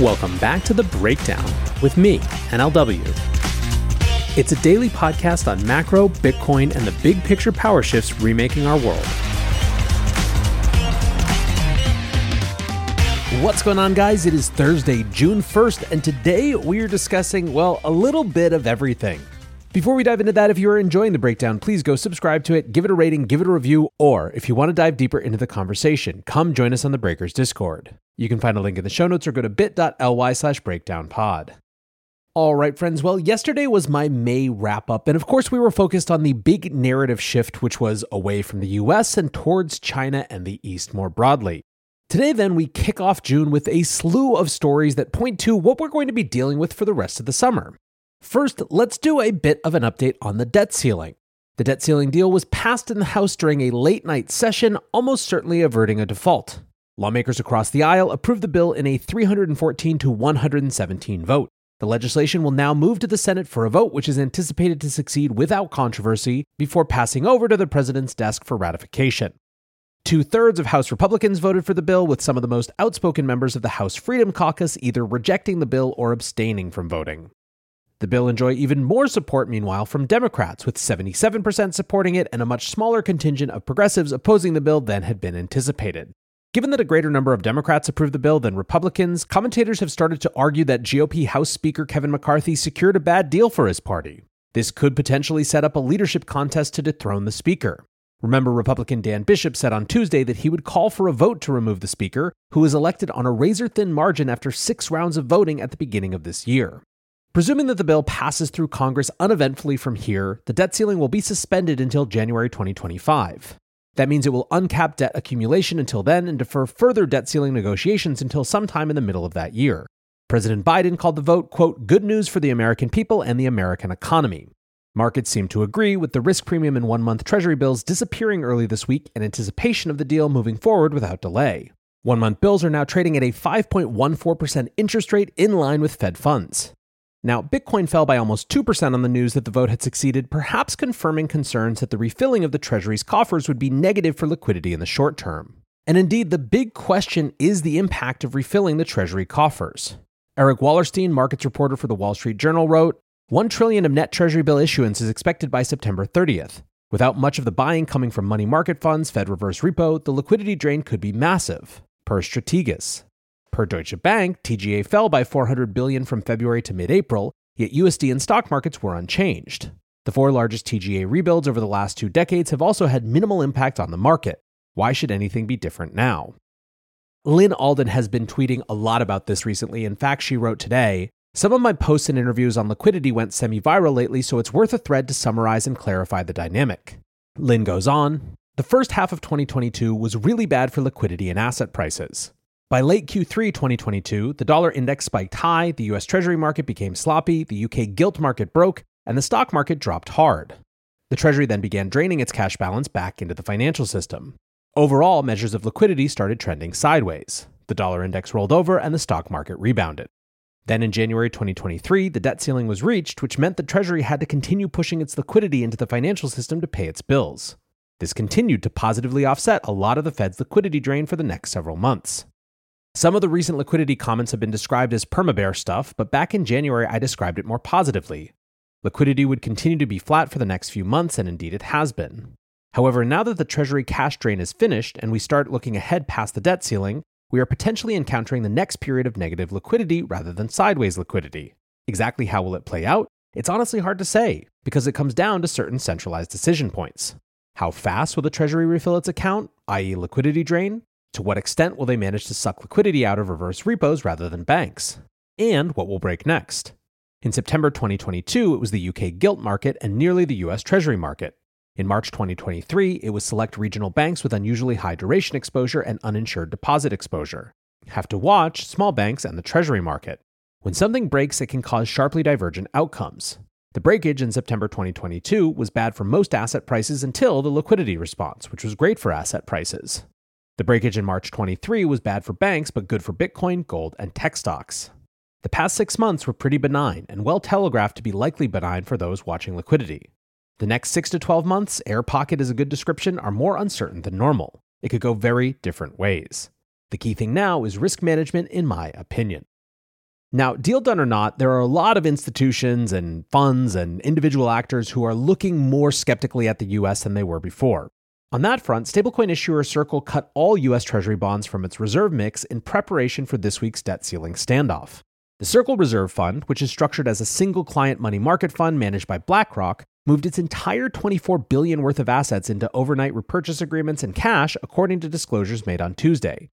Welcome back to The Breakdown with me, NLW. It's a daily podcast on macro, Bitcoin, and the big picture power shifts remaking our world. What's going on, guys? It is Thursday, June 1st, and today we are discussing, well, a little bit of everything. Before we dive into that, if you are enjoying the breakdown, please go subscribe to it, give it a rating, give it a review, or if you want to dive deeper into the conversation, come join us on the Breakers Discord. You can find a link in the show notes or go to bit.ly slash breakdownpod. All right, friends. Well, yesterday was my May wrap up. And of course, we were focused on the big narrative shift, which was away from the US and towards China and the East more broadly. Today, then, we kick off June with a slew of stories that point to what we're going to be dealing with for the rest of the summer. First, let's do a bit of an update on the debt ceiling. The debt ceiling deal was passed in the House during a late night session, almost certainly averting a default. Lawmakers across the aisle approved the bill in a 314 to 117 vote. The legislation will now move to the Senate for a vote, which is anticipated to succeed without controversy before passing over to the president's desk for ratification. Two thirds of House Republicans voted for the bill, with some of the most outspoken members of the House Freedom Caucus either rejecting the bill or abstaining from voting. The bill enjoyed even more support, meanwhile, from Democrats, with 77% supporting it and a much smaller contingent of progressives opposing the bill than had been anticipated. Given that a greater number of Democrats approved the bill than Republicans, commentators have started to argue that GOP House Speaker Kevin McCarthy secured a bad deal for his party. This could potentially set up a leadership contest to dethrone the Speaker. Remember, Republican Dan Bishop said on Tuesday that he would call for a vote to remove the Speaker, who was elected on a razor thin margin after six rounds of voting at the beginning of this year. Presuming that the bill passes through Congress uneventfully from here, the debt ceiling will be suspended until January 2025. That means it will uncap debt accumulation until then and defer further debt ceiling negotiations until sometime in the middle of that year. President Biden called the vote, quote, good news for the American people and the American economy. Markets seem to agree, with the risk premium in one month Treasury bills disappearing early this week in anticipation of the deal moving forward without delay. One month bills are now trading at a 5.14% interest rate in line with Fed funds. Now, Bitcoin fell by almost 2% on the news that the vote had succeeded, perhaps confirming concerns that the refilling of the Treasury's coffers would be negative for liquidity in the short term. And indeed, the big question is the impact of refilling the Treasury coffers. Eric Wallerstein, markets reporter for the Wall Street Journal, wrote 1 trillion of net Treasury bill issuance is expected by September 30th. Without much of the buying coming from money market funds, Fed reverse repo, the liquidity drain could be massive, per Strategas. Per Deutsche Bank, TGA fell by 400 billion from February to mid-April, yet USD and stock markets were unchanged. The four largest TGA rebuilds over the last two decades have also had minimal impact on the market. Why should anything be different now? Lyn Alden has been tweeting a lot about this recently. In fact, she wrote today, some of my posts and interviews on liquidity went semi viral lately, so it's worth a thread to summarize and clarify the dynamic. Lyn goes on The first half of 2022 was really bad for liquidity and asset prices. By late Q3 2022, the dollar index spiked high, the US Treasury market became sloppy, the UK gilt market broke, and the stock market dropped hard. The Treasury then began draining its cash balance back into the financial system. Overall, measures of liquidity started trending sideways. The dollar index rolled over and the stock market rebounded. Then in January 2023, the debt ceiling was reached, which meant the Treasury had to continue pushing its liquidity into the financial system to pay its bills. This continued to positively offset a lot of the Fed's liquidity drain for the next several months. Some of the recent liquidity comments have been described as permabear stuff, but back in January I described it more positively. Liquidity would continue to be flat for the next few months, and indeed it has been. However, now that the Treasury cash drain is finished and we start looking ahead past the debt ceiling, we are potentially encountering the next period of negative liquidity rather than sideways liquidity. Exactly how will it play out? It's honestly hard to say, because it comes down to certain centralized decision points. How fast will the Treasury refill its account, i.e., liquidity drain? To what extent will they manage to suck liquidity out of reverse repos rather than banks? And what will break next? In September 2022, it was the UK gilt market and nearly the US Treasury market. In March 2023, it was select regional banks with unusually high duration exposure and uninsured deposit exposure. Have to watch small banks and the Treasury market. When something breaks, it can cause sharply divergent outcomes. The breakage in September 2022 was bad for most asset prices until the liquidity response, which was great for asset prices. The breakage in March 23 was bad for banks, but good for Bitcoin, gold, and tech stocks. The past six months were pretty benign and well telegraphed to be likely benign for those watching liquidity. The next 6 to 12 months, air pocket is a good description, are more uncertain than normal. It could go very different ways. The key thing now is risk management, in my opinion. Now, deal done or not, there are a lot of institutions and funds and individual actors who are looking more skeptically at the US than they were before. On that front, stablecoin issuer Circle cut all US Treasury bonds from its reserve mix in preparation for this week's debt ceiling standoff. The Circle Reserve Fund, which is structured as a single client money market fund managed by BlackRock, moved its entire 24 billion worth of assets into overnight repurchase agreements and cash according to disclosures made on Tuesday.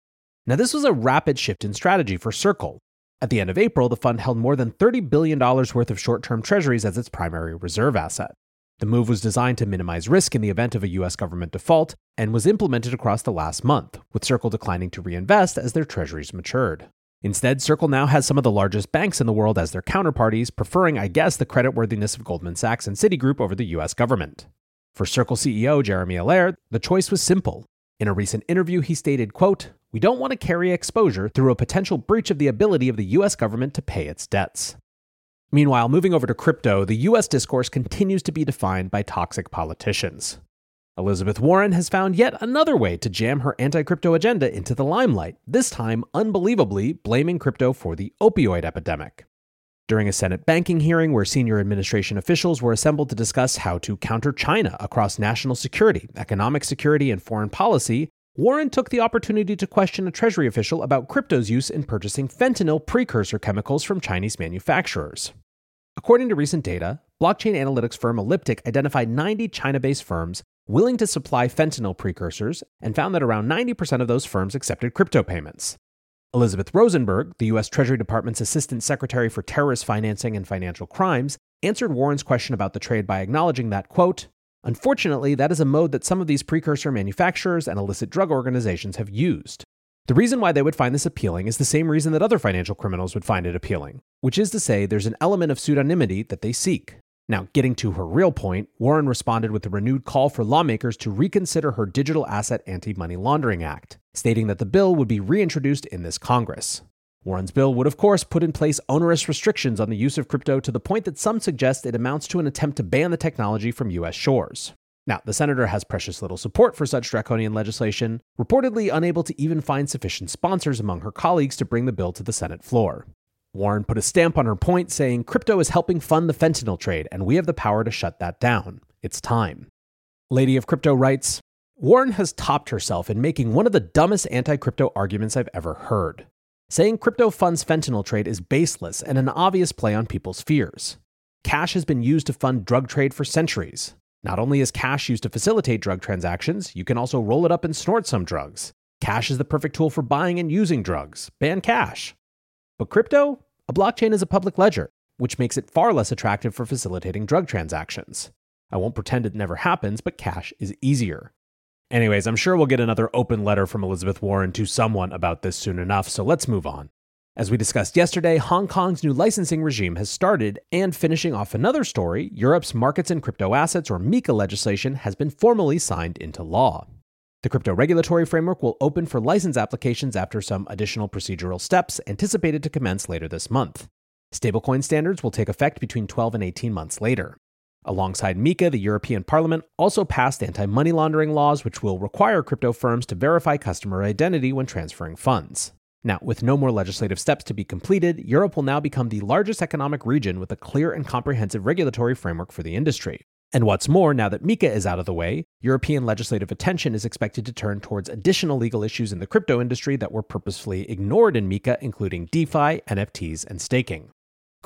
Now this was a rapid shift in strategy for Circle, at the end of April, the fund held more than $30 billion worth of short term treasuries as its primary reserve asset. The move was designed to minimize risk in the event of a U.S. government default and was implemented across the last month, with Circle declining to reinvest as their treasuries matured. Instead, Circle now has some of the largest banks in the world as their counterparties, preferring, I guess, the creditworthiness of Goldman Sachs and Citigroup over the U.S. government. For Circle CEO Jeremy Allaire, the choice was simple. In a recent interview, he stated, quote, we don't want to carry exposure through a potential breach of the ability of the US government to pay its debts. Meanwhile, moving over to crypto, the US discourse continues to be defined by toxic politicians. Elizabeth Warren has found yet another way to jam her anti crypto agenda into the limelight, this time, unbelievably, blaming crypto for the opioid epidemic. During a Senate banking hearing where senior administration officials were assembled to discuss how to counter China across national security, economic security, and foreign policy, Warren took the opportunity to question a Treasury official about crypto's use in purchasing fentanyl precursor chemicals from Chinese manufacturers. According to recent data, blockchain analytics firm Elliptic identified 90 China based firms willing to supply fentanyl precursors and found that around 90% of those firms accepted crypto payments. Elizabeth Rosenberg, the U.S. Treasury Department's Assistant Secretary for Terrorist Financing and Financial Crimes, answered Warren's question about the trade by acknowledging that, quote, Unfortunately, that is a mode that some of these precursor manufacturers and illicit drug organizations have used. The reason why they would find this appealing is the same reason that other financial criminals would find it appealing, which is to say, there's an element of pseudonymity that they seek. Now, getting to her real point, Warren responded with a renewed call for lawmakers to reconsider her Digital Asset Anti Money Laundering Act, stating that the bill would be reintroduced in this Congress. Warren's bill would, of course, put in place onerous restrictions on the use of crypto to the point that some suggest it amounts to an attempt to ban the technology from U.S. shores. Now, the senator has precious little support for such draconian legislation, reportedly unable to even find sufficient sponsors among her colleagues to bring the bill to the Senate floor. Warren put a stamp on her point, saying crypto is helping fund the fentanyl trade, and we have the power to shut that down. It's time. Lady of Crypto writes Warren has topped herself in making one of the dumbest anti crypto arguments I've ever heard saying crypto funds fentanyl trade is baseless and an obvious play on people's fears. Cash has been used to fund drug trade for centuries. Not only is cash used to facilitate drug transactions, you can also roll it up and snort some drugs. Cash is the perfect tool for buying and using drugs. Ban cash. But crypto? A blockchain is a public ledger, which makes it far less attractive for facilitating drug transactions. I won't pretend it never happens, but cash is easier. Anyways, I'm sure we'll get another open letter from Elizabeth Warren to someone about this soon enough, so let's move on. As we discussed yesterday, Hong Kong's new licensing regime has started, and finishing off another story, Europe's Markets in Crypto Assets or MiCA legislation has been formally signed into law. The crypto regulatory framework will open for license applications after some additional procedural steps anticipated to commence later this month. Stablecoin standards will take effect between 12 and 18 months later. Alongside MiCA, the European Parliament also passed anti money laundering laws, which will require crypto firms to verify customer identity when transferring funds. Now, with no more legislative steps to be completed, Europe will now become the largest economic region with a clear and comprehensive regulatory framework for the industry. And what's more, now that MiCA is out of the way, European legislative attention is expected to turn towards additional legal issues in the crypto industry that were purposefully ignored in MiCA, including DeFi, NFTs, and staking.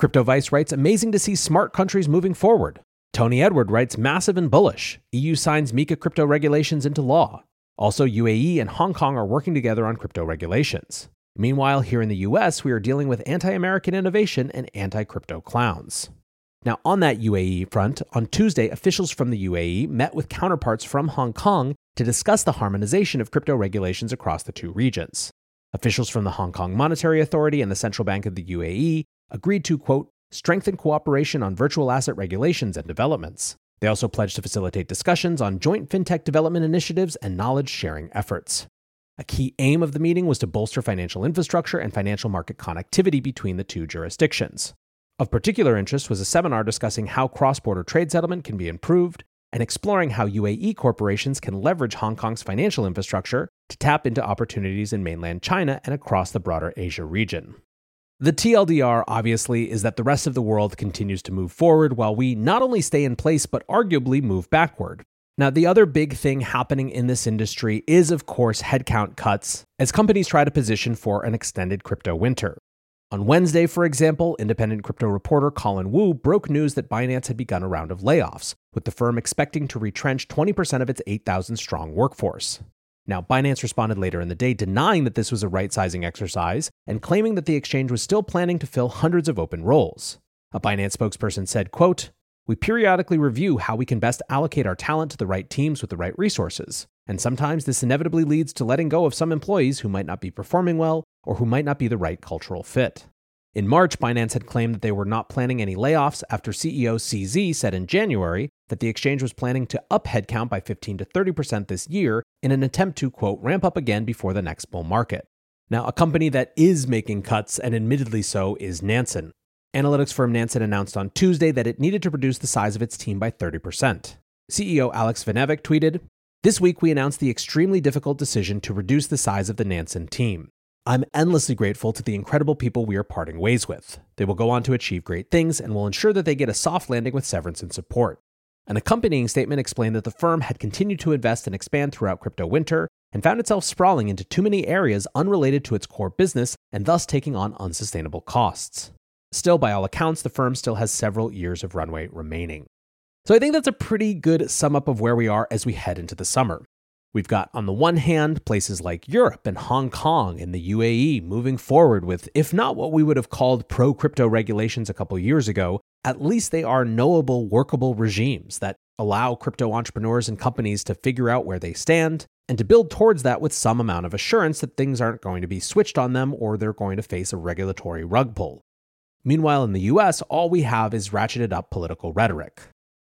CryptoVice writes Amazing to see smart countries moving forward. Tony Edward writes massive and bullish. EU signs MiCA crypto regulations into law. Also, UAE and Hong Kong are working together on crypto regulations. Meanwhile, here in the US, we are dealing with anti American innovation and anti crypto clowns. Now, on that UAE front, on Tuesday, officials from the UAE met with counterparts from Hong Kong to discuss the harmonization of crypto regulations across the two regions. Officials from the Hong Kong Monetary Authority and the Central Bank of the UAE agreed to, quote, strengthen cooperation on virtual asset regulations and developments. They also pledged to facilitate discussions on joint fintech development initiatives and knowledge sharing efforts. A key aim of the meeting was to bolster financial infrastructure and financial market connectivity between the two jurisdictions. Of particular interest was a seminar discussing how cross border trade settlement can be improved and exploring how UAE corporations can leverage Hong Kong's financial infrastructure to tap into opportunities in mainland China and across the broader Asia region. The TLDR, obviously, is that the rest of the world continues to move forward while we not only stay in place, but arguably move backward. Now, the other big thing happening in this industry is, of course, headcount cuts as companies try to position for an extended crypto winter. On Wednesday, for example, independent crypto reporter Colin Wu broke news that Binance had begun a round of layoffs, with the firm expecting to retrench 20% of its 8,000 strong workforce. Now, Binance responded later in the day denying that this was a right sizing exercise and claiming that the exchange was still planning to fill hundreds of open roles. A Binance spokesperson said, quote, we periodically review how we can best allocate our talent to the right teams with the right resources. And sometimes this inevitably leads to letting go of some employees who might not be performing well or who might not be the right cultural fit. In March, Binance had claimed that they were not planning any layoffs after CEO CZ said in January that the exchange was planning to up headcount by 15 to 30% this year in an attempt to, quote, ramp up again before the next bull market. Now, a company that is making cuts, and admittedly so, is Nansen. Analytics firm Nansen announced on Tuesday that it needed to reduce the size of its team by 30%. CEO Alex Svanevik tweeted, This week we announced the extremely difficult decision to reduce the size of the Nansen team. I'm endlessly grateful to the incredible people we are parting ways with. They will go on to achieve great things and will ensure that they get a soft landing with severance and support. An accompanying statement explained that the firm had continued to invest and expand throughout crypto winter and found itself sprawling into too many areas unrelated to its core business and thus taking on unsustainable costs. Still, by all accounts, the firm still has several years of runway remaining. So I think that's a pretty good sum up of where we are as we head into the summer. We've got, on the one hand, places like Europe and Hong Kong and the UAE moving forward with, if not what we would have called pro crypto regulations a couple years ago, at least they are knowable, workable regimes that allow crypto entrepreneurs and companies to figure out where they stand and to build towards that with some amount of assurance that things aren't going to be switched on them or they're going to face a regulatory rug pull. Meanwhile, in the US, all we have is ratcheted up political rhetoric.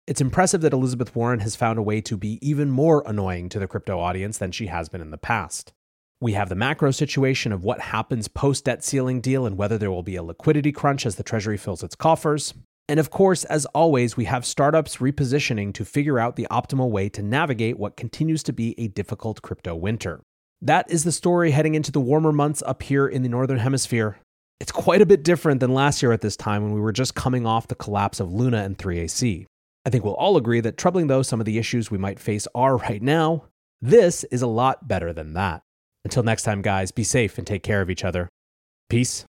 It's impressive that Elizabeth Warren has found a way to be even more annoying to the crypto audience than she has been in the past. We have the macro situation of what happens post debt ceiling deal and whether there will be a liquidity crunch as the Treasury fills its coffers. And of course, as always, we have startups repositioning to figure out the optimal way to navigate what continues to be a difficult crypto winter. That is the story heading into the warmer months up here in the Northern Hemisphere. It's quite a bit different than last year at this time when we were just coming off the collapse of Luna and 3AC. I think we'll all agree that troubling though some of the issues we might face are right now, this is a lot better than that. Until next time, guys, be safe and take care of each other. Peace.